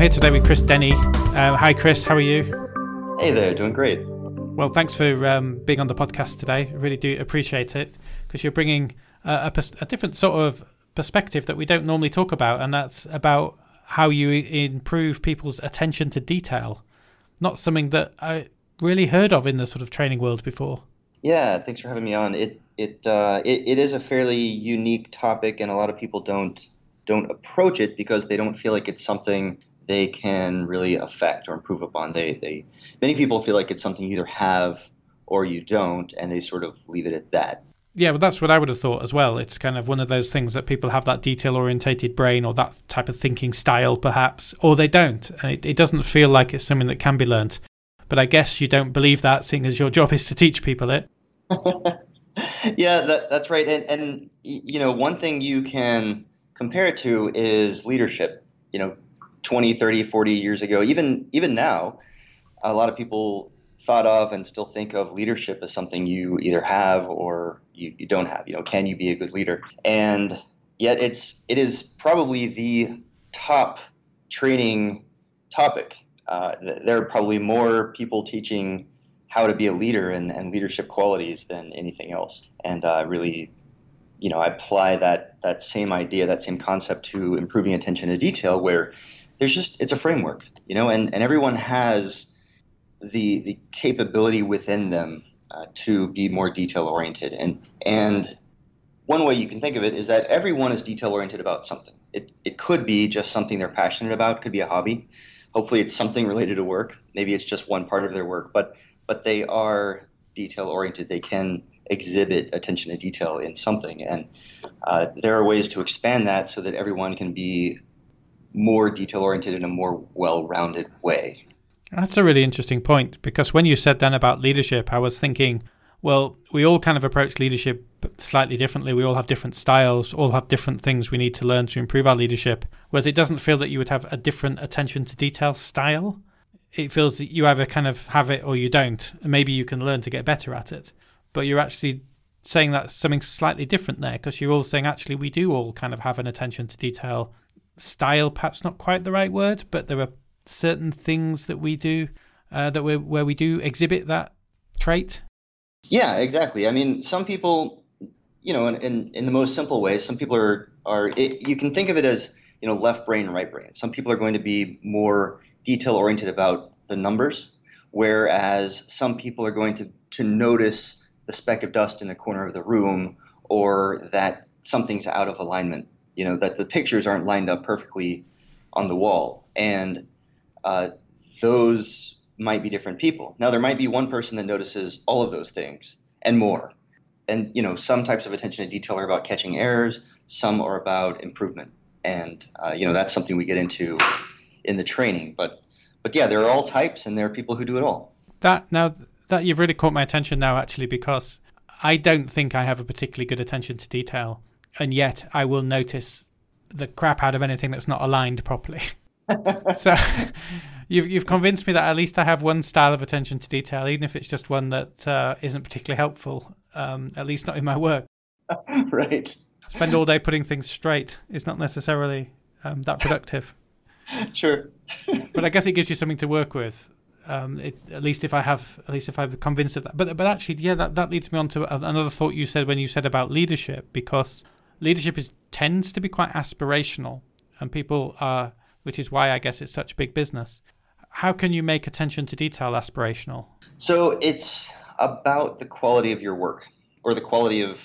here today with Chris Denny. Uh, hi, Chris. How are you? Hey there. Doing great. Well, thanks for um, being on the podcast today. I really do appreciate it because you're bringing a, a, a different sort of perspective that we don't normally talk about, and that's about how you improve people's attention to detail. Not something that I really heard of in the sort of training world before. Yeah, thanks for having me on. It it uh, it, it is a fairly unique topic, and a lot of people don't don't approach it because they don't feel like it's something they can really affect or improve upon. They they many people feel like it's something you either have or you don't, and they sort of leave it at that. Yeah, well, that's what I would have thought as well. It's kind of one of those things that people have that detail orientated brain or that type of thinking style, perhaps, or they don't. It, it doesn't feel like it's something that can be learnt. But I guess you don't believe that, seeing as your job is to teach people it. yeah, that, that's right. And, and, you know, one thing you can compare it to is leadership. You know, 20, 30, 40 years ago, even even now, a lot of people thought of and still think of leadership as something you either have or you, you don't have. You know, can you be a good leader? And yet it's it is probably the top training topic. Uh, there are probably more people teaching how to be a leader and, and leadership qualities than anything else. And uh, really, you know, I apply that that same idea, that same concept to improving attention to detail, where there's just it's a framework, you know, and, and everyone has the the capability within them uh, to be more detail oriented. And and one way you can think of it is that everyone is detail oriented about something. It, it could be just something they're passionate about. Could be a hobby. Hopefully it's something related to work. Maybe it's just one part of their work but but they are detail oriented. They can exhibit attention to detail in something. And uh, there are ways to expand that so that everyone can be more detail oriented in a more well rounded way that's a really interesting point because when you said then about leadership, I was thinking, well, we all kind of approach leadership slightly differently. We all have different styles, all have different things we need to learn to improve our leadership. Whereas it doesn't feel that you would have a different attention to detail style. It feels that you either kind of have it or you don't. Maybe you can learn to get better at it. But you're actually saying that something slightly different there because you're all saying actually we do all kind of have an attention to detail style, perhaps not quite the right word, but there are certain things that we do uh, that we where we do exhibit that trait? Yeah, exactly. I mean, some people, you know, in, in, in the most simple way, some people are are it, you can think of it as you know left brain, right brain. Some people are going to be more detail oriented about the numbers, whereas some people are going to to notice the speck of dust in the corner of the room or that something's out of alignment. You know that the pictures aren't lined up perfectly on the wall, and uh, those might be different people. Now, there might be one person that notices all of those things and more. And you know, some types of attention to detail are about catching errors. Some are about improvement, and uh, you know that's something we get into in the training. But but yeah, there are all types, and there are people who do it all. That now that you've really caught my attention now, actually, because I don't think I have a particularly good attention to detail, and yet I will notice the crap out of anything that's not aligned properly. so you've you've convinced me that at least I have one style of attention to detail, even if it's just one that uh, not particularly helpful. Um, at least not in my work. right. Spend all day putting things straight is not necessarily um, that productive. Sure. but I guess it gives you something to work with. Um, it, at least if I have, at least if I'm convinced of that. But but actually, yeah, that, that leads me on to another thought you said when you said about leadership, because leadership is tends to be quite aspirational, and people are which is why I guess it's such big business. How can you make attention to detail aspirational? So it's about the quality of your work or the quality of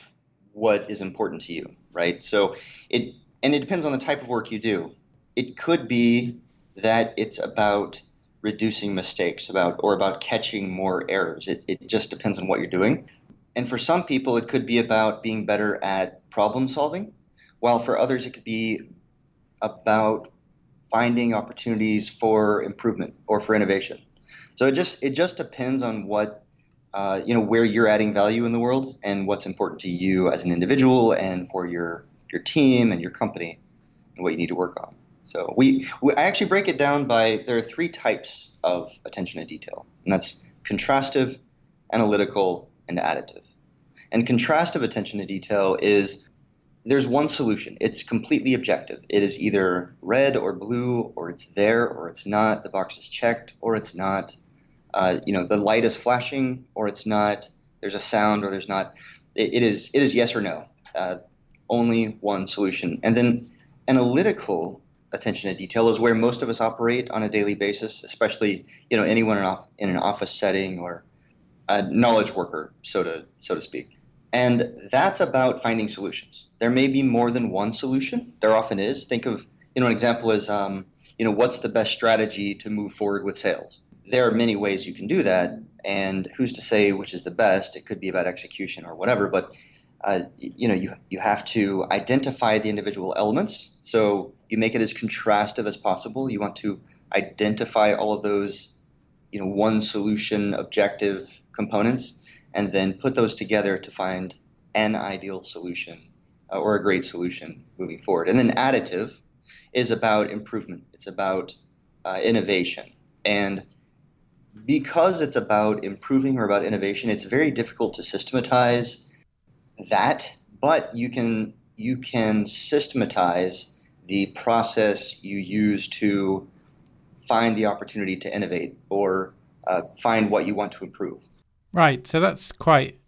what is important to you, right? So it and it depends on the type of work you do. It could be that it's about reducing mistakes about or about catching more errors. It, it just depends on what you're doing. And for some people it could be about being better at problem solving, while for others it could be about finding opportunities for improvement or for innovation. So it just it just depends on what uh, you know where you're adding value in the world and what's important to you as an individual and for your your team and your company and what you need to work on. So we, we I actually break it down by there are three types of attention to detail, and that's contrastive, analytical, and additive. And contrastive attention to detail is there's one solution. It's completely objective. It is either red or blue, or it's there or it's not. The box is checked or it's not. Uh, you know, the light is flashing or it's not. There's a sound or there's not. it, it is it is yes or no. Uh, only one solution. And then analytical attention to detail is where most of us operate on a daily basis, especially you know anyone in an office setting or a knowledge worker, so to so to speak. And that's about finding solutions. There may be more than one solution. There often is. Think of you know an example is um, you know what's the best strategy to move forward with sales. There are many ways you can do that, and who's to say which is the best? It could be about execution or whatever, but uh, you know, you, you have to identify the individual elements. So you make it as contrastive as possible. You want to identify all of those, you know, one solution objective components, and then put those together to find an ideal solution uh, or a great solution moving forward. And then additive is about improvement. It's about uh, innovation. And because it's about improving or about innovation, it's very difficult to systematize that, but you can you can systematize the process you use to find the opportunity to innovate or uh, find what you want to improve. Right. So that's quite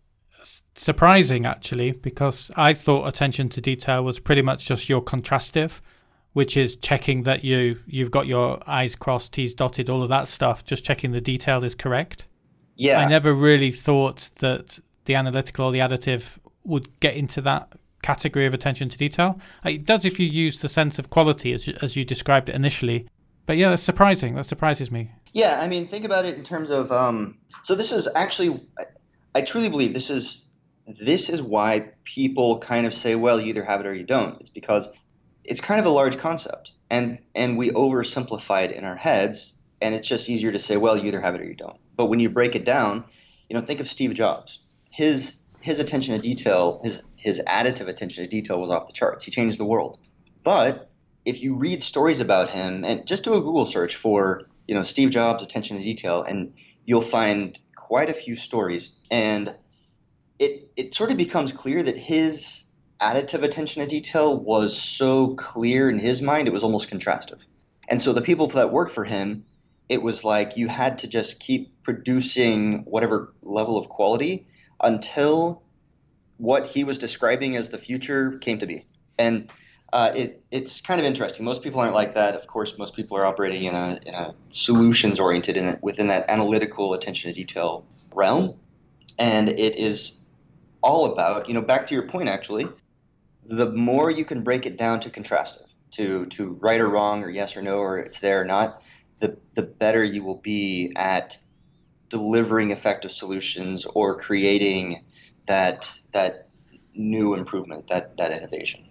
surprising, actually, because I thought attention to detail was pretty much just your contrastive, which is checking that you you've got your I's crossed, T's dotted, all of that stuff. Just checking the detail is correct. Yeah. I never really thought that the analytical or the additive would get into that category of attention to detail. It does if you use the sense of quality as you, as you described it initially. But yeah, that's surprising. That surprises me. Yeah, I mean, think about it in terms of. Um, so this is actually, I truly believe this is this is why people kind of say, well, you either have it or you don't. It's because it's kind of a large concept, and and we oversimplify it in our heads, and it's just easier to say, well, you either have it or you don't. But when you break it down, you know, think of Steve Jobs. His his attention to detail, his his additive attention to detail was off the charts. He changed the world. But if you read stories about him and just do a Google search for, you know, Steve Jobs attention to detail and you'll find quite a few stories and it it sort of becomes clear that his additive attention to detail was so clear in his mind it was almost contrastive. And so the people that worked for him, it was like you had to just keep producing whatever level of quality until what he was describing as the future came to be. And uh, it, it's kind of interesting. Most people aren't like that. Of course, most people are operating in a, in a solutions oriented in within that analytical attention to detail realm. And it is all about, you know, back to your point actually, the more you can break it down to contrastive, to, to right or wrong or yes or no or it's there or not, the, the better you will be at delivering effective solutions or creating that that new improvement, that that innovation.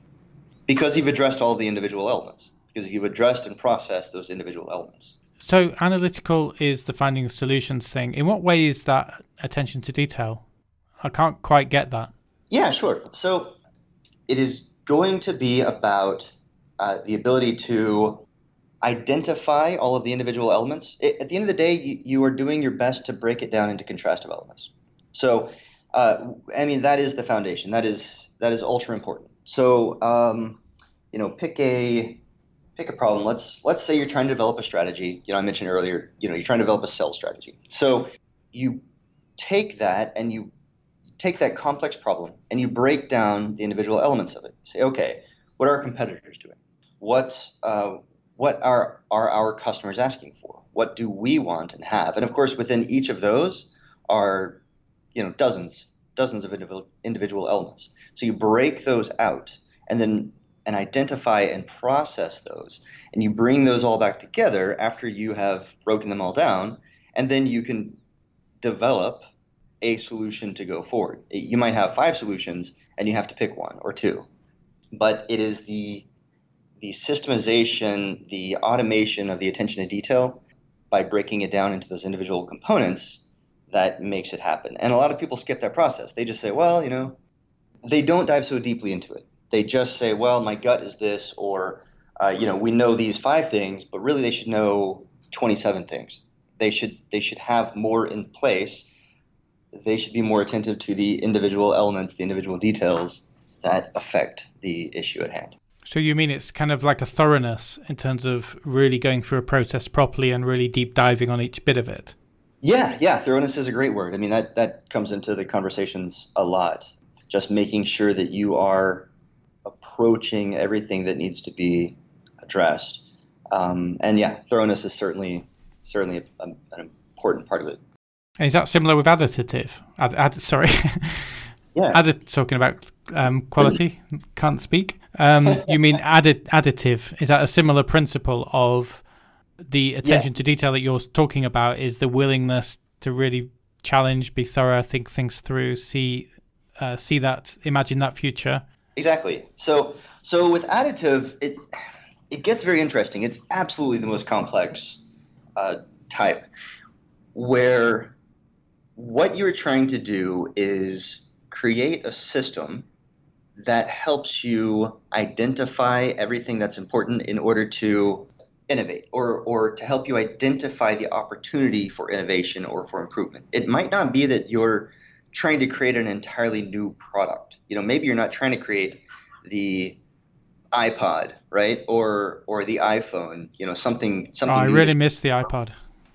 Because you've addressed all the individual elements. Because you've addressed and processed those individual elements. So analytical is the finding solutions thing. In what way is that attention to detail? I can't quite get that. Yeah, sure. So it is going to be about uh, the ability to identify all of the individual elements. It, at the end of the day, you, you, are doing your best to break it down into contrastive elements. So, uh, I mean, that is the foundation. That is that is ultra important. So, um, you know, pick a pick a problem. Let's let's say you're trying to develop a strategy. You know, I mentioned earlier. You know, you're trying to develop a sales strategy. So, you take that and you take that complex problem and you break down the individual elements of it. say, okay, what are our competitors doing? What uh, what are, are our customers asking for? What do we want and have? And of course, within each of those are, you know, dozens, dozens of individual elements. So you break those out and then and identify and process those, and you bring those all back together after you have broken them all down, and then you can develop a solution to go forward. You might have five solutions, and you have to pick one or two, but it is the the systemization, the automation of the attention to detail by breaking it down into those individual components that makes it happen. And a lot of people skip that process. They just say, well, you know, they don't dive so deeply into it. They just say, well, my gut is this, or, uh, you know, we know these five things, but really they should know 27 things. They should they should have more in place. They should be more attentive to the individual elements, the individual details that affect the issue at hand. So you mean it's kind of like a thoroughness in terms of really going through a process properly and really deep diving on each bit of it? Yeah, yeah, thoroughness is a great word. I mean that that comes into the conversations a lot. Just making sure that you are approaching everything that needs to be addressed. Um, and yeah, thoroughness is certainly certainly a, a, an important part of it. Is that similar with additive? Add, add, sorry. Yeah. Added, talking about um, quality, can't speak. Um, you mean added, additive? Is that a similar principle of the attention to detail that you're talking about? Is the willingness to really challenge, be thorough, think things through, see uh, see that, imagine that future? Exactly. So so with additive, it it gets very interesting. It's absolutely the most complex uh, type, where what you're trying to do is create a system that helps you identify everything that's important in order to innovate or, or to help you identify the opportunity for innovation or for improvement. It might not be that you're trying to create an entirely new product. You know, maybe you're not trying to create the iPod, right? Or or the iPhone, you know, something something oh, I really miss the iPod.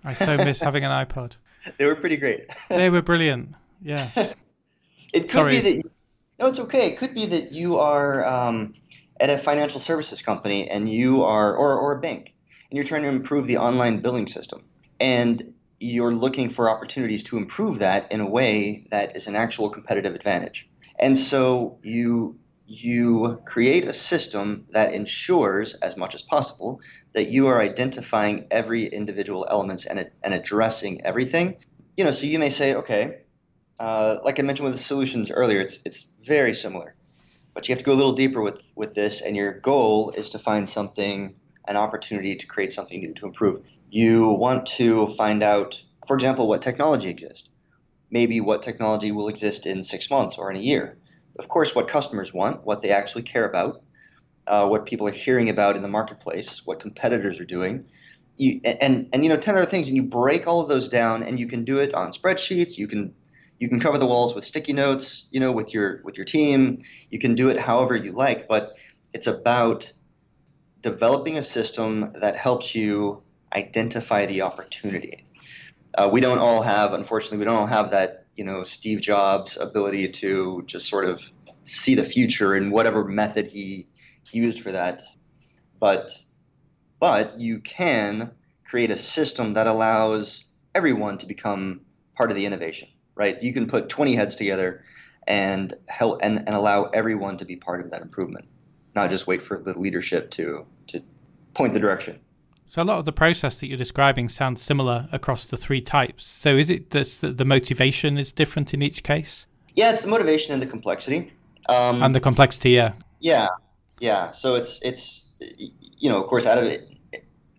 I so miss having an iPod. They were pretty great. they were brilliant. Yeah. It could Sorry. be that. No, it's okay. It could be that you are um, at a financial services company and you are, or, or a bank, and you're trying to improve the online billing system, and you're looking for opportunities to improve that in a way that is an actual competitive advantage. And so you you create a system that ensures, as much as possible, that you are identifying every individual elements and, and addressing everything. You know, so you may say, okay, uh, like I mentioned with the solutions earlier, it's it's very similar, but you have to go a little deeper with with this, and your goal is to find something, an opportunity to create something new to improve. You want to find out, for example, what technology exists. Maybe what technology will exist in six months or in a year. Of course, what customers want, what they actually care about, uh, what people are hearing about in the marketplace, what competitors are doing. You, and and you know ten other things, and you break all of those down, and you can do it on spreadsheets. You can you can cover the walls with sticky notes, you know, with your with your team. You can do it however you like, but it's about developing a system that helps you identify the opportunity. Uh, we don't all have, unfortunately, we don't all have that, you know, Steve Jobs ability to just sort of see the future in whatever method he used for that. But but you can create a system that allows everyone to become part of the innovation right? You can put 20 heads together and help and, and allow everyone to be part of that improvement, not just wait for the leadership to to point the direction. So a lot of the process that you're describing sounds similar across the three types. So is it that the motivation is different in each case? Yeah, it's the motivation and the complexity. Um, and the complexity, yeah. Yeah, yeah. So it's it's you know of course additive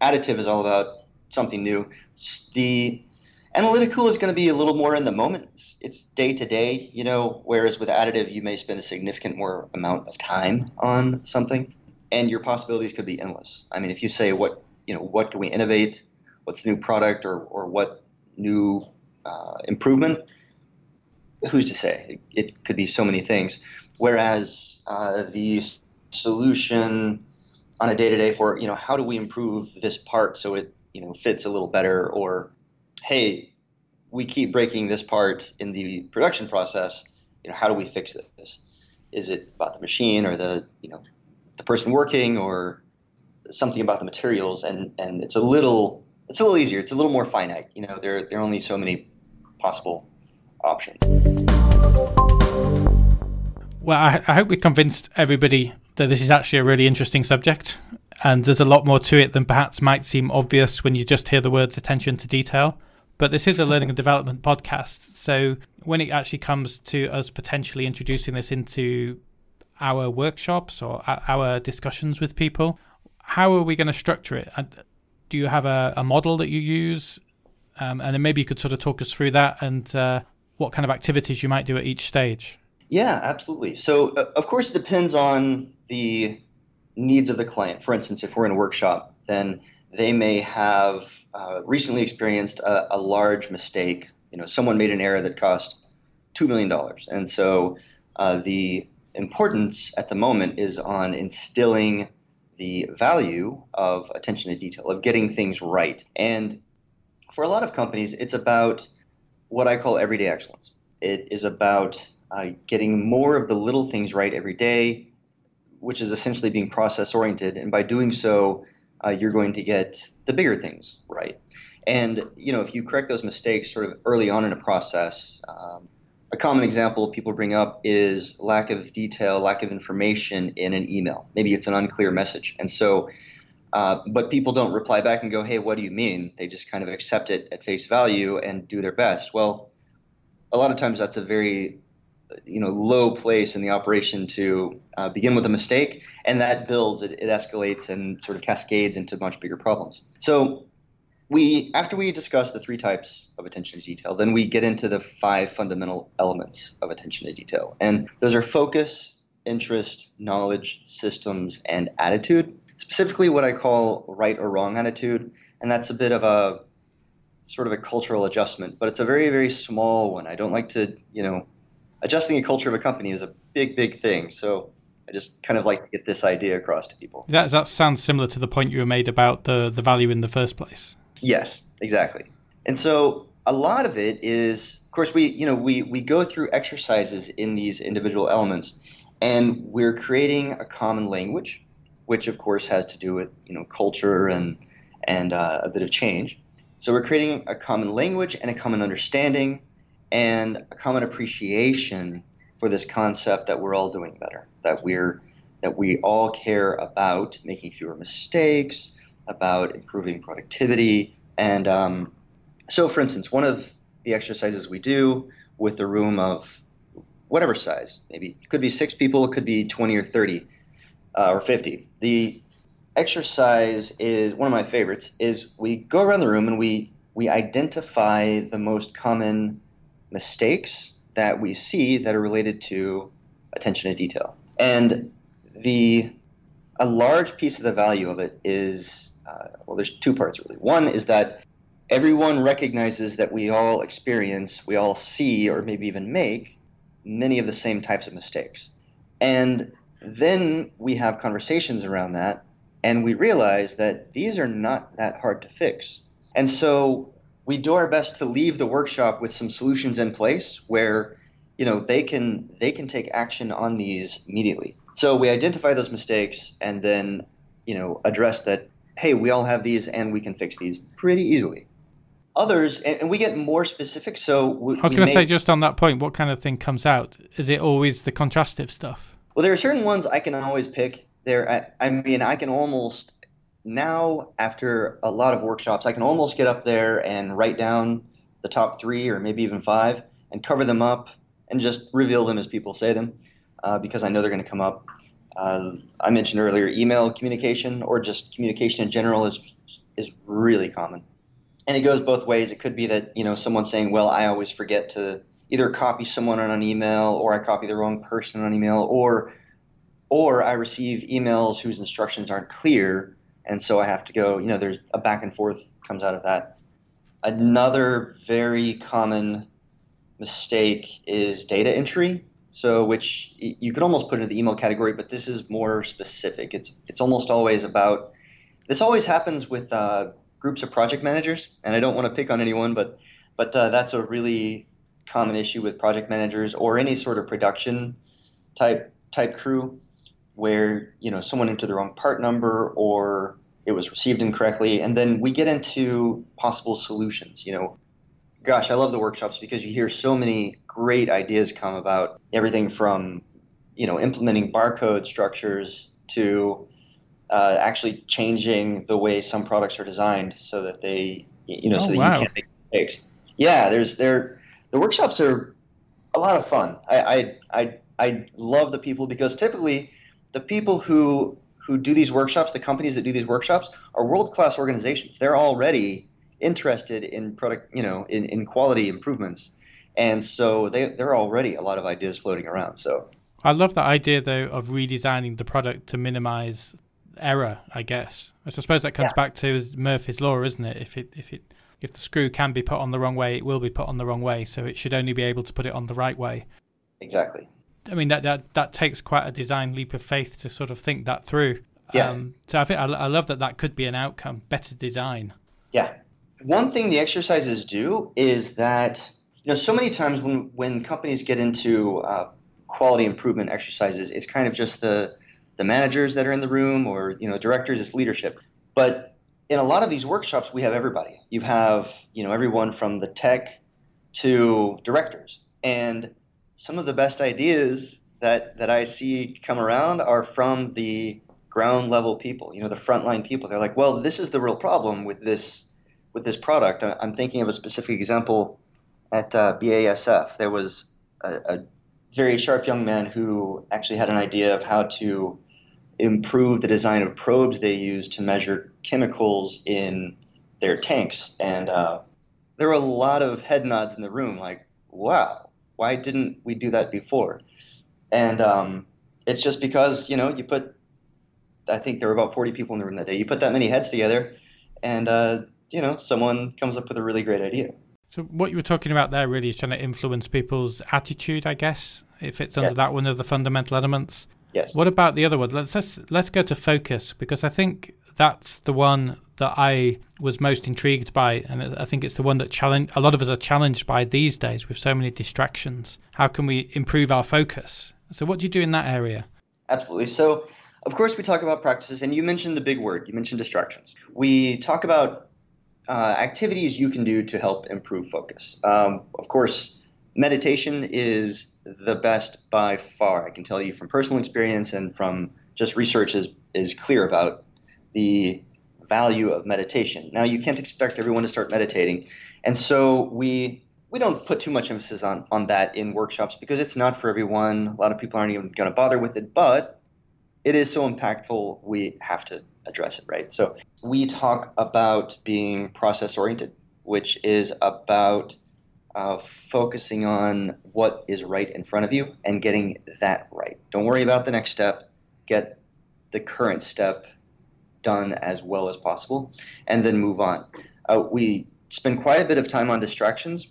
additive is all about something new. The Analytical is going to be a little more in the moment. It's day to day, you know, whereas with additive, you may spend a significant more amount of time on something and your possibilities could be endless. I mean, if you say what, you know, what can we innovate? What's the new product or, or what new uh, improvement? Who's to say? It, it, could be so many things. Whereas uh, the solution on a day to day for, you know, how do we improve this part so it, you know, fits a little better or hey, we keep breaking this part in the production process. You know, how do we fix this? Is it about the machine or the you know the person working or something about the materials? And and it's a little it's a little easier. It's a little more finite. You know, there there are only so many possible options. Well, I, I hope we convinced everybody that this is actually a really interesting subject, and there's a lot more to it than perhaps might seem obvious when you just hear the words attention to detail. But this is a learning and development podcast. So when it actually comes to us potentially introducing this into our workshops or our discussions with people, how are we going to structure it? Do you have a, a model that you use? Um, and then maybe you could sort of talk us through that and uh, what kind of activities you might do at each stage. Yeah, absolutely. So, uh, of course, it depends on the needs of the client. For instance, if we're in a workshop, then they may have uh, recently experienced a, a, large mistake. You know, someone made an error that cost two million dollars, and so uh, the importance at the moment is on instilling the value of attention to detail, of getting things right. And for a lot of companies, it's about what I call everyday excellence. It is about uh, getting more of the little things right every day, which is essentially being process oriented. And by doing so, uh, you're going to get the bigger things right. And you know, if you correct those mistakes sort of early on in a process, um, a common example people bring up is lack of detail, lack of information in an email. Maybe it's an unclear message, and so, uh, but people don't reply back and go, "Hey, what do you mean?" They just kind of accept it at face value and do their best. Well, a lot of times that's a very you know low place in the operation to uh, begin with a mistake, and that builds, it, it escalates, and sort of cascades into much bigger problems. So we after we discuss the three types of attention to detail, then we get into the five fundamental elements of attention to detail, and those are focus, interest, knowledge, systems, and attitude. Specifically, what I call right or wrong attitude, and that's a bit of a sort of a cultural adjustment, but it's a very very small one. I don't like to you know adjusting a culture of a company is a big big thing, so. I just kind of like to get this idea across to people. That, that sounds similar to the point you made about the, the value in the first place. Yes, exactly. And so a lot of it is, of course, we you know we we go through exercises in these individual elements, and we're creating a common language, which of course has to do with you know culture and and uh, a bit of change. So we're creating a common language and a common understanding and a common appreciation for this concept that we're all doing better, that we're that we all care about making fewer mistakes, about improving productivity. And um, so, for instance, one of the exercises we do with a room of whatever size, maybe it could be six people, it could be 20 or 30 uh, or 50. The exercise is one of my favorites is we go around the room and we we identify the most common mistakes that we see that are related to attention to detail. And the a large piece of the value of it is uh, well, there's two parts really. One is that everyone recognizes that we all experience, we all see, or maybe even make many of the same types of mistakes. And then we have conversations around that, and we realize that these are not that hard to fix. And so we do our best to leave the workshop with some solutions in place where you know they can they can take action on these immediately. So we identify those mistakes and then you know address that hey, we all have these and we can fix these pretty easily. Others, and, we get more specific. So we, I was going to say, just on that point, what kind of thing comes out? Is it always the contrastive stuff? Well, there are certain ones I can always pick. There, I, I mean, I can almost now after a lot of workshops, I can almost get up there and write down the top three or maybe even five and cover them up and just reveal them as people say them uh, because I know they're going to come up. Uh, I mentioned earlier, email communication or just communication in general is is really common, and it goes both ways. It could be that you know someone saying, "Well, I always forget to either copy someone on an email, or I copy the wrong person on email, or or I receive emails whose instructions aren't clear, and so I have to go. You know, there's a back and forth comes out of that. Another very common mistake is data entry. So, which you could almost put into the email category, but this is more specific. It's it's almost always about. This always happens with uh, groups of project managers, and I don't want to pick on anyone, but but uh, that's a really common issue with project managers or any sort of production type type crew, where you know someone entered the wrong part number or it was received incorrectly, and then we get into possible solutions. You know, gosh, I love the workshops because you hear so many great ideas come about. Everything from, you know, implementing barcode structures to uh, actually changing the way some products are designed so that they, you know, oh, so that wow. you can't make mistakes. Yeah, there's there. The workshops are a lot of fun. I, I I I love the people because typically the people who who do these workshops, the companies that do these workshops, are world class organizations. They're already interested in product, you know, in, in quality improvements. And so they, there are already a lot of ideas floating around. So I love that idea though of redesigning the product to minimize error, I guess. I suppose that comes yeah. back to Murphy's law, isn't it? If it if it if the screw can be put on the wrong way, it will be put on the wrong way. So it should only be able to put it on the right way. Exactly. I mean that that that takes quite a design leap of faith to sort of think that through. Yeah. Um, so I think I, I love that that could be an outcome, better design. Yeah. One thing the exercises do is that you know so many times when when companies get into uh, quality improvement exercises, it's kind of just the the managers that are in the room or you know directors, it's leadership. But in a lot of these workshops, we have everybody. You have you know everyone from the tech to directors, and some of the best ideas that that I see come around are from the ground level people. You know, the frontline people. They're like, well, this is the real problem with this with this product. I'm thinking of a specific example at uh, BASF. There was a, a very sharp young man who actually had an idea of how to improve the design of probes they use to measure chemicals in their tanks. And uh, there were a lot of head nods in the room, like, wow, why didn't we do that before? And um, it's just because, you know, you put, I think there were about 40 people in the room that day. You put that many heads together, and, uh, you know, someone comes up with a really great idea. So what you were talking about there really is trying to influence people's attitude, I guess. It fits under that one of the fundamental elements. Yes. What about the other one? Let's let's, let's go to focus because I think that's the one that I was most intrigued by, and I think it's the one that challenge a lot of us are challenged by these days with so many distractions. How can we improve our focus? So, what do you do in that area? Absolutely. So, of course, we talk about practices, and you mentioned the big word. You mentioned distractions. We talk about uh, activities you can do to help improve focus. Um, of course, meditation is the best by far. I can tell you from personal experience and from just research is, is clear about the value of meditation. Now, you can't expect everyone to start meditating, and so we we don't put too much emphasis on on that in workshops because it's not for everyone. A lot of people aren't even going to bother with it, but it is so impactful. We have to address it, right? So we talk about being process oriented, which is about uh, focusing on what is right in front of you and getting that right. Don't worry about the next step. Get the current step done as well as possible, and then move on. Uh, we spend quite a bit of time on distractions,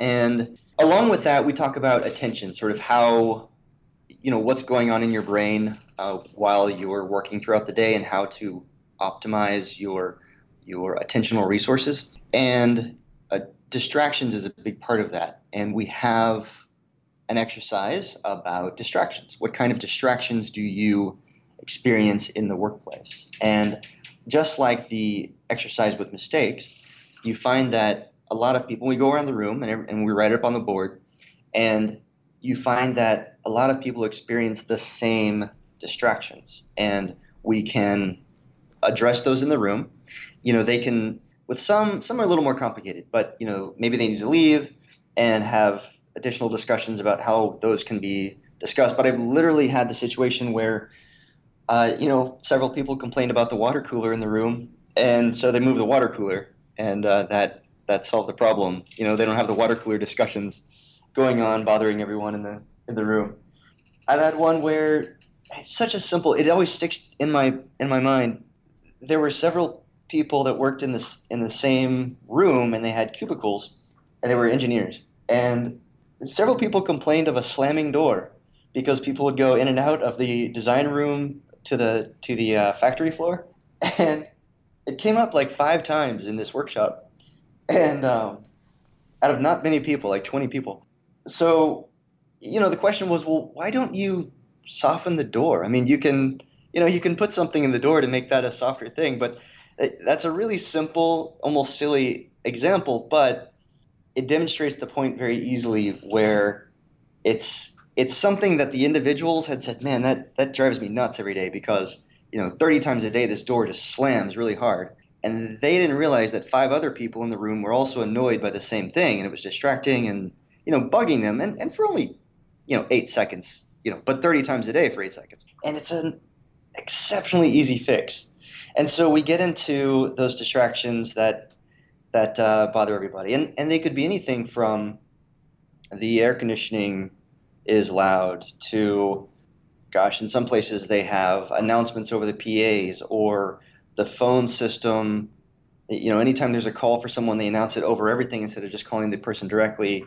and along with that, we talk about attention, sort of how, you know, what's going on in your brain uh, while you're working throughout the day, and how to optimize your your attentional resources. And uh, distractions is a big part of that. And we have an exercise about distractions. What kind of distractions do you experience in the workplace? And just like the exercise with mistakes, you find that a lot of people, we go around the room and, and we write it up on the board, and you find that a lot of people experience the same distractions. And we can address those in the room. You know, they can with some, some are a little more complicated, but you know maybe they need to leave and have additional discussions about how those can be discussed. But I've literally had the situation where, uh, you know, several people complained about the water cooler in the room, and so they moved the water cooler, and uh, that that solved the problem. You know, they don't have the water cooler discussions going on, bothering everyone in the in the room. I've had one where it's such a simple. It always sticks in my in my mind. There were several people that worked in this in the same room and they had cubicles and they were engineers and several people complained of a slamming door because people would go in and out of the design room to the to the uh, factory floor and it came up like five times in this workshop and um, out of not many people like 20 people so you know the question was well why don't you soften the door? I mean you can you know you can put something in the door to make that a softer thing but eh, that's a really simple, almost silly example, but it demonstrates the point very easily where it's it's something that the individuals had said, man, that that drives me nuts every day because you know 30 times a day this door just slams really hard, and they didn't realize that five other people in the room were also annoyed by the same thing, and it was distracting and you know bugging them, and and for only you know eight seconds, you know, but 30 times a day for eight seconds, and it's an exceptionally easy fix and so we get into those distractions that that uh, bother everybody, and and they could be anything from the air conditioning is loud to gosh, in some places they have announcements over the PAs or the phone system. You know, anytime there's a call for someone, they announce it over everything instead of just calling the person directly.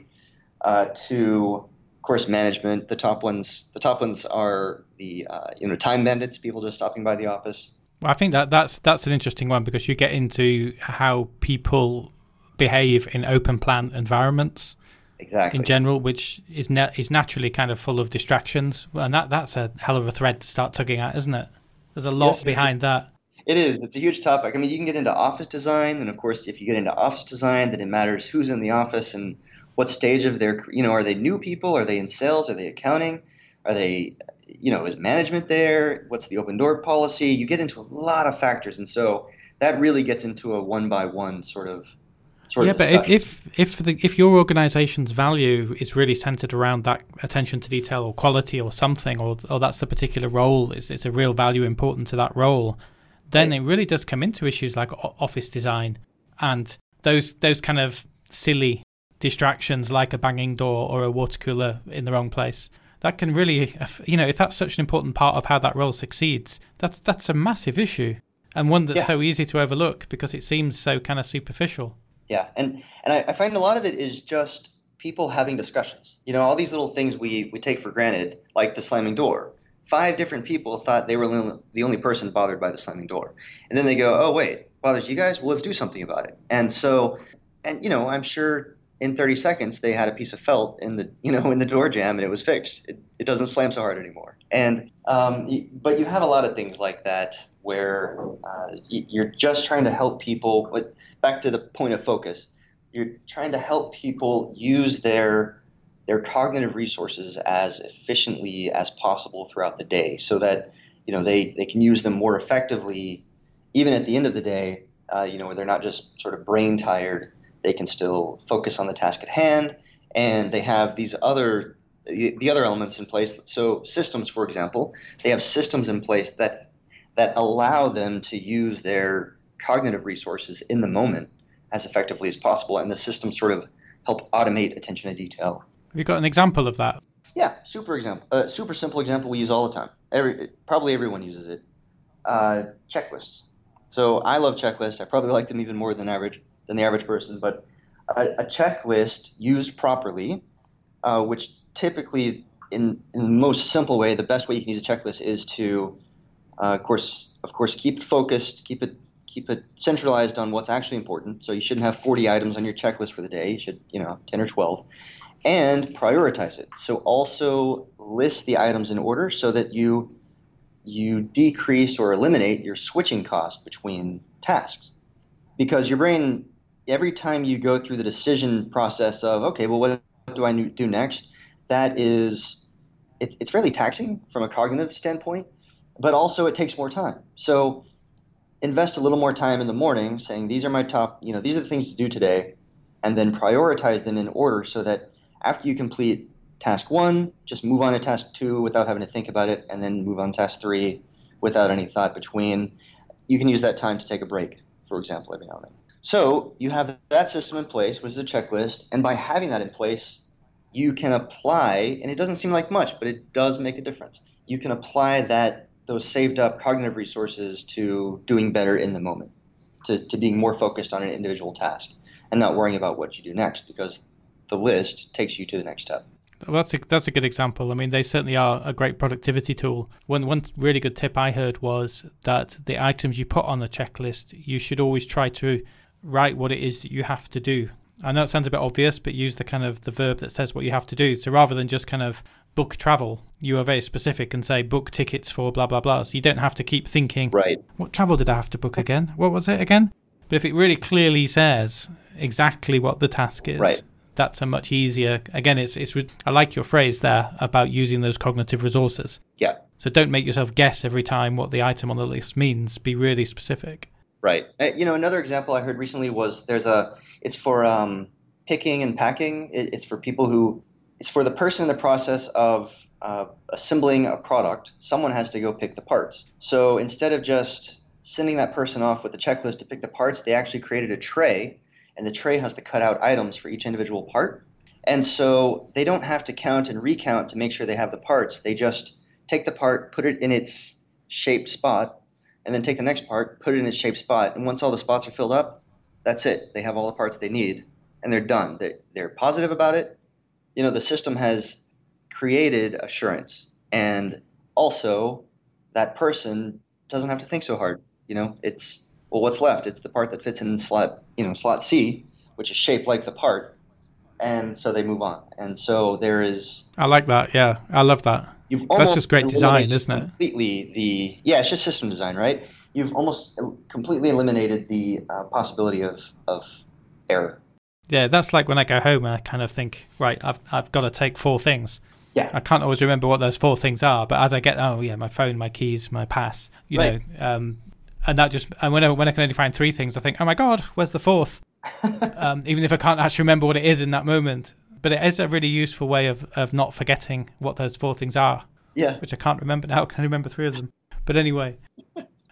Uh, to course, management. The top ones, the top ones are the uh, you know time bandits, people just stopping by the office. Well, I think that that's that's an interesting one because you get into how people behave in open plan environments. Exactly. In general, which is na- is naturally kind of full of distractions, and that that's a hell of a thread to start tugging at, isn't it? There's a lot yes, behind that. It is. It's a huge topic. I mean, you can get into office design, and of course, if you get into office design, then it matters who's in the office and what stage of their you know are they new people? Are they in sales? Are they accounting? Are they you know is management there? What's the open door policy? You get into a lot of factors and so that really gets into a one by one sort of sort yeah but if if the, if your organization's value is really centered around that attention to detail or quality or something or or that's the particular role is it's a real value important to that role then right. it really does come into issues like office design and those those kind of silly distractions like a banging door or a water cooler in the wrong place. That can really, you know, if that's such an important part of how that role succeeds, that's that's a massive issue and one that's yeah. so easy to overlook because it seems so kind of superficial. Yeah, and and I, I find a lot of it is just people having discussions. You know, all these little things we we take for granted, like the slamming door. Five different people thought they were the only person bothered by the slamming door, and then they go, "Oh wait, bothers you guys? Well, let's do something about it." And so, and you know, I'm sure in 30 seconds they had a piece of felt in the you know in the door jamb and it was fixed. It, it doesn't slam so hard anymore. And um, but you have a lot of things like that where uh, you're just trying to help people but back to the point of focus. You're trying to help people use their their cognitive resources as efficiently as possible throughout the day so that you know they, they can use them more effectively even at the end of the day uh, you know where they're not just sort of brain tired they can still focus on the task at hand, and they have these other the other elements in place. So systems, for example, they have systems in place that that allow them to use their cognitive resources in the moment as effectively as possible, and the systems sort of help automate attention to detail. Have you got an example of that? Yeah, super example, uh, super simple example we use all the time. Every probably everyone uses it. Uh, checklists. So I love checklists. I probably like them even more than average than the average person. But a, a checklist used properly, uh, which typically, in, in the most simple way, the best way you can use a checklist is to, uh, of course, of course, keep it focused, keep it keep it centralized on what's actually important. So you shouldn't have 40 items on your checklist for the day. You should, you know, 10 or 12, and prioritize it. So also list the items in order so that you you decrease or eliminate your switching cost between tasks because your brain every time you go through the decision process of okay, well, what do I do next? That is, it, it's fairly taxing from a cognitive standpoint, but also it takes more time. So invest a little more time in the morning, saying these are my top, you know, these are the things to do today, and then prioritize them in order so that after you complete task one, just move on to task two without having to think about it, and then move on to task three without any thought between. You can use that time to take a break, for example, every now and then. So you have that system in place, which is a checklist, and by having that in place, you can apply, and it doesn't seem like much, but it does make a difference. You can apply that those saved up cognitive resources to doing better in the moment, to, to being more focused on an individual task, and not worrying about what you do next, because the list takes you to the next step. Well, that's a, that's a good example. I mean, they certainly are a great productivity tool. One one really good tip I heard was that the items you put on the checklist, you should always try to write what it is that you have to do. I know it sounds a bit obvious, but use the kind of the verb that says what you have to do. So rather than just kind of book travel, you are very specific and say book tickets for blah blah blah. So you don't have to keep thinking, right? What travel did I have to book again? What was it again? But if it really clearly says exactly what the task is, right. that's a much easier. Again, it's it's. I like your phrase there about using those cognitive resources. Yeah. So don't make yourself guess every time what the item on the list means. Be really specific. Right. Uh, you know, another example I heard recently was there's a it's for um, picking and packing. It, it's for people who it's for the person in the process of uh, assembling a product. Someone has to go pick the parts. So instead of just sending that person off with a checklist to pick the parts, they actually created a tray, and the tray has to cut out items for each individual part. And so they don't have to count and recount to make sure they have the parts. They just take the part, put it in its shaped spot, and then take the next part, put it in its shaped spot, and once all the spots are filled up, that's it. They have all the parts they need, and they're done. They're, they're positive about it. You know, the system has created assurance. And also, that person doesn't have to think so hard. You know, it's well, what's left? It's the part that fits in slot, you know, slot C, which is shaped like the part, and so they move on. And so there is. I like that. Yeah, I love that. That's just great design, isn't it? Completely the yeah, it's just system design, right? You've almost completely eliminated the uh, possibility of of error. Yeah, that's like when I go home and I kind of think, right, I've I've got to take four things. Yeah. I can't always remember what those four things are, but as I get, oh yeah, my phone, my keys, my pass, you right. know, um, and that just, and when I, when I can only find three things, I think, oh my god, where's the fourth? um, even if I can't actually remember what it is in that moment. But it is a really useful way of, of not forgetting what those four things are. Yeah. Which I can't remember now. I Can remember three of them? But anyway,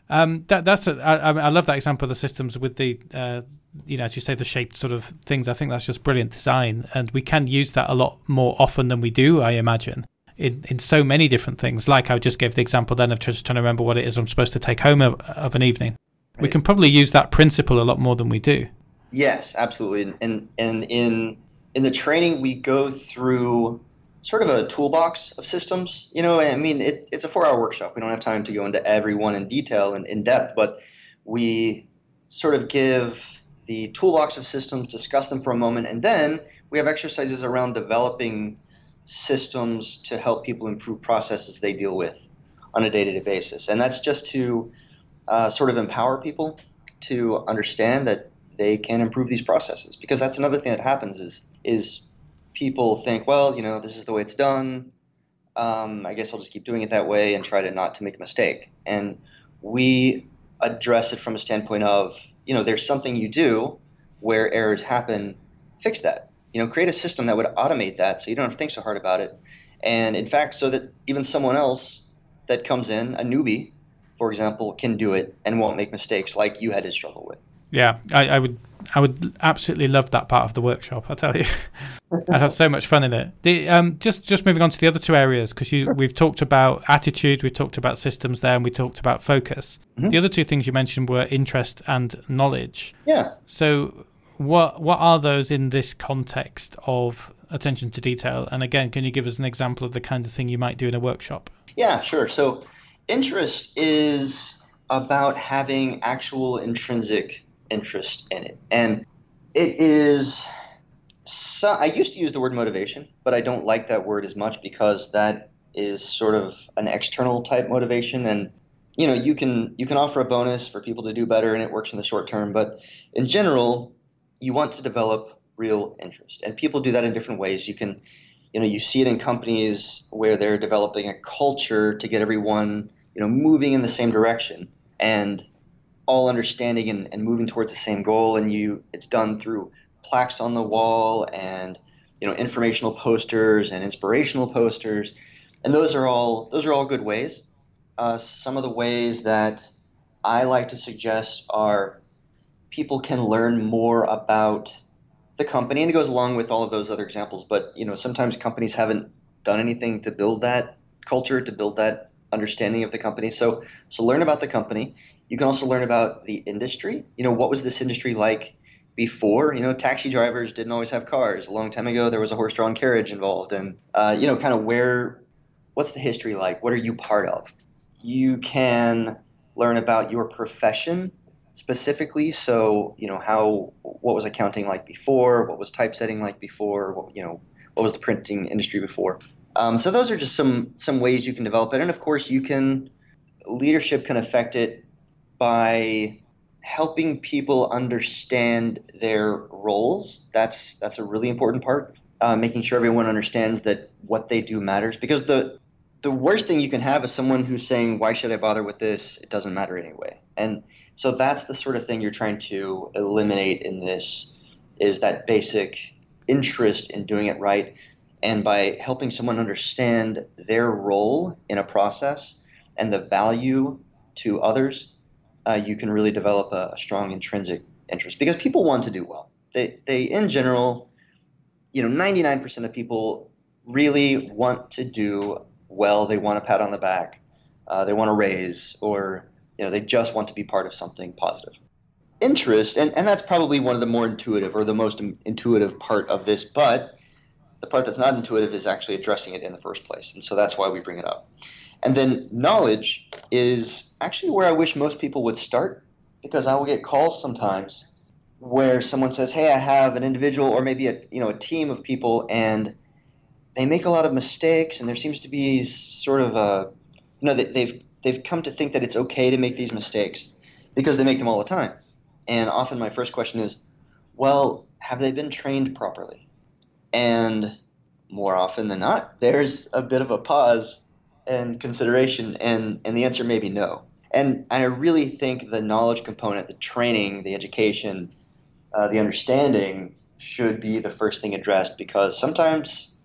um, that that's a, I, I love that example of the systems with the uh, you know as you say the shaped sort of things. I think that's just brilliant design, and we can use that a lot more often than we do. I imagine in in so many different things. Like I just gave the example then of just trying to remember what it is I'm supposed to take home of, of an evening. Right. We can probably use that principle a lot more than we do. Yes, absolutely. And and in in the training we go through sort of a toolbox of systems. You know, I mean, it, it's a four-hour workshop. We don't have time to go into every one in detail and in depth, but we sort of give the toolbox of systems, discuss them for a moment, and then we have exercises around developing systems to help people improve processes they deal with on a day-to-day basis. And that's just to uh, sort of empower people to understand that they can improve these processes because that's another thing that happens is is people think, well, you know, this is the way it's done. Um, I guess I'll just keep doing it that way and try to not to make a mistake. And we address it from a standpoint of, you know, there's something you do where errors happen, fix that. You know, create a system that would automate that so you don't have to think so hard about it. And in fact, so that even someone else that comes in, a newbie, for example, can do it and won't make mistakes like you had to struggle with. Yeah, I, I would I would absolutely love that part of the workshop. I tell you, I'd have so much fun in it. The, um, just just moving on to the other two areas because you we've talked about attitude, we've talked about systems there, and we talked about focus. Mm-hmm. The other two things you mentioned were interest and knowledge. Yeah. So what what are those in this context of attention to detail? And again, can you give us an example of the kind of thing you might do in a workshop? Yeah, sure. So interest is about having actual intrinsic interest in it. And it is, so, I used to use the word motivation, but I don't like that word as much because that is sort of an external type motivation. And, you know, you can, you can offer a bonus for people to do better and it works in the short term. But in general, you want to develop real interest. And people do that in different ways. You can, you know, you see it in companies where they're developing a culture to get everyone, you know, moving in the same direction. And all understanding and, and moving towards the same goal and you it's done through plaques on the wall and you know informational posters and inspirational posters. And those are all those are all good ways. Uh, some of the ways that i like to suggest are people can learn more about the company and it goes along with all of those other examples but you know sometimes companies haven't done anything to build that culture to build that understanding of the company so so learn about the company you can also learn about the industry. You know, what was this industry like before? You know, taxi drivers didn't always have cars. A long time ago, there was a horse-drawn carriage involved, and uh, you know, kind of where, what's the history like? What are you part of? You can learn about your profession specifically. So, you know, how what was accounting like before? What was typesetting like before? What, you know, what was the printing industry before? Um, so those are just some some ways you can develop it, and of course, you can leadership can affect it by helping people understand their roles. That's that's a really important part. Uh, making sure everyone understands that what they do matters. Because the the worst thing you can have is someone who's saying, "Why should I bother with this? It doesn't matter anyway." And so that's the sort of thing you're trying to eliminate in this is that basic interest in doing it right. And by helping someone understand their role in a process and the value to others, uh, you can really develop a, a, strong intrinsic interest because people want to do well. They, they in general, you know, 99% of people really want to do well. They want a pat on the back. Uh, they want a raise, or you know, they just want to be part of something positive. Interest, and, and that's probably one of the more intuitive or the most intuitive part of this, but the part that's not intuitive is actually addressing it in the first place. And so that's why we bring it up. And then knowledge is actually where I wish most people would start because I will get calls sometimes where someone says, "Hey, I have an individual or maybe a you know a team of people and they make a lot of mistakes and there seems to be sort of a you know they, they've they've come to think that it's okay to make these mistakes because they make them all the time." And often my first question is, "Well, have they been trained properly?" And more often than not, there's a bit of a pause and consideration, and, and the answer may be no. And I really think the knowledge component, the training, the education, uh, the understanding should be the first thing addressed because sometimes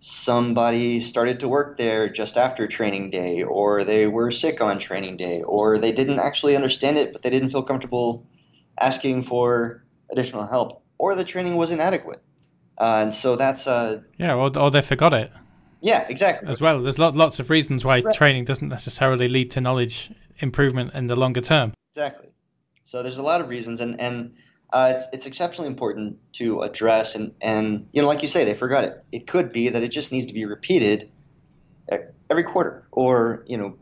somebody started to work there just after training day, or they were sick on training day, or they didn't actually understand it, but they didn't feel comfortable asking for additional help, or the training was inadequate. Uh, and so that's uh, yeah, or, or they forgot it. Yeah, exactly. As well, there's lot, lots of reasons why right. training doesn't necessarily lead to knowledge improvement in the longer term. Exactly. So there's a lot of reasons, and and uh, it's, it's exceptionally important to address. And and you know, like you say, they forgot it. It could be that it just needs to be repeated every quarter, or you know,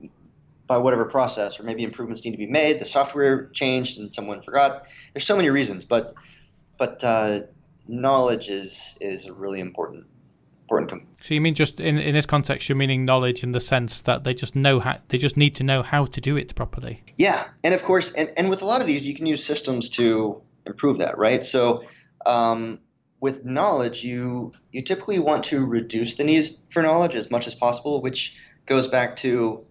by whatever process, or maybe improvements need to be made. The software changed, and someone forgot. There's so many reasons, but but uh, knowledge is is really important important. So you mean just in in this context, you're meaning knowledge in the sense that they just know how they just need to know how to do it properly. Yeah, and of course, and, and with a lot of these, you can use systems to improve that, right? So. Um, with knowledge, you you typically want to reduce the needs for knowledge as much as possible, which goes back to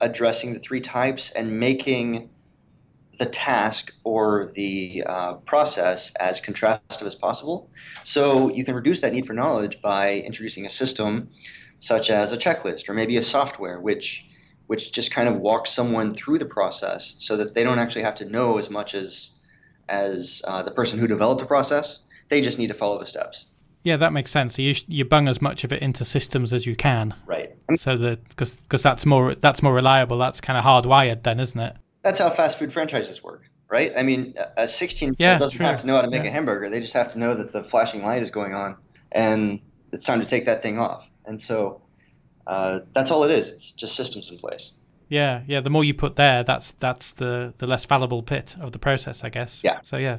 addressing the three types and making the task or the uh, process as contrastive as possible. So you can reduce that need for knowledge by introducing a system such as a checklist or maybe a software which which just kind of walks someone through the process so that they don't actually have to know as much as as uh, the person who developed the process. They just need to follow the steps. Yeah, that makes sense. So you you bung as much of it into systems as you can, right? So that because because that's more that's more reliable. That's kind of hardwired, then, isn't it? That's how fast food franchises work, right? I mean, a 16 yeah, doesn't true. have to know how to make yeah. a hamburger. They just have to know that the flashing light is going on and it's time to take that thing off. And so uh, that's all it is. It's just systems in place. Yeah, yeah. The more you put there, that's that's the the less fallible pit of the process, I guess. Yeah. So yeah,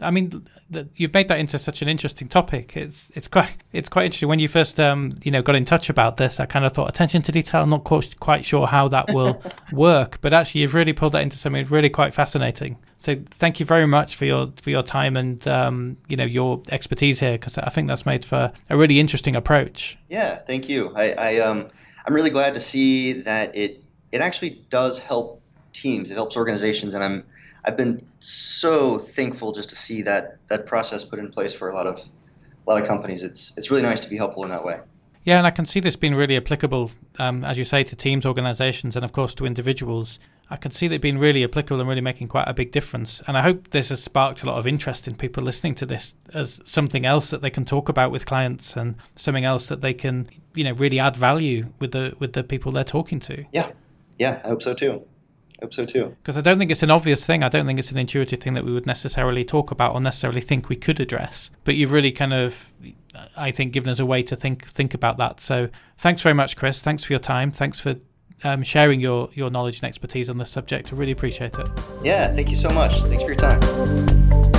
I mean, the, you've made that into such an interesting topic. It's it's quite it's quite interesting. When you first um you know got in touch about this, I kind of thought attention to detail. I'm not quite quite sure how that will work, but actually you've really pulled that into something really quite fascinating. So thank you very much for your for your time and um you know your expertise here because I think that's made for a really interesting approach. Yeah, thank you. I, I um I'm really glad to see that it it actually does help teams. It helps organizations, and I'm I've been so thankful just to see that that process put in place for a lot of a lot of companies. It's it's really nice to be helpful in that way. Yeah, and I can see this being really applicable, um, as you say, to teams, organizations, and of course to individuals. I can see that being really applicable and really making quite a big difference. And I hope this has sparked a lot of interest in people listening to this as something else that they can talk about with clients and something else that they can, you know, really add value with the with the people they're talking to. Yeah, yeah, I hope so too hope so too. Because I don't think it's an obvious thing. I don't think it's an intuitive thing that we would necessarily talk about or necessarily think we could address. But you've really kind of, I think, given us a way to think think about that. So thanks very much, Chris. Thanks for your time. Thanks for um, sharing your your knowledge and expertise on this subject. I really appreciate it. Yeah, thank you so much. Thanks for your time.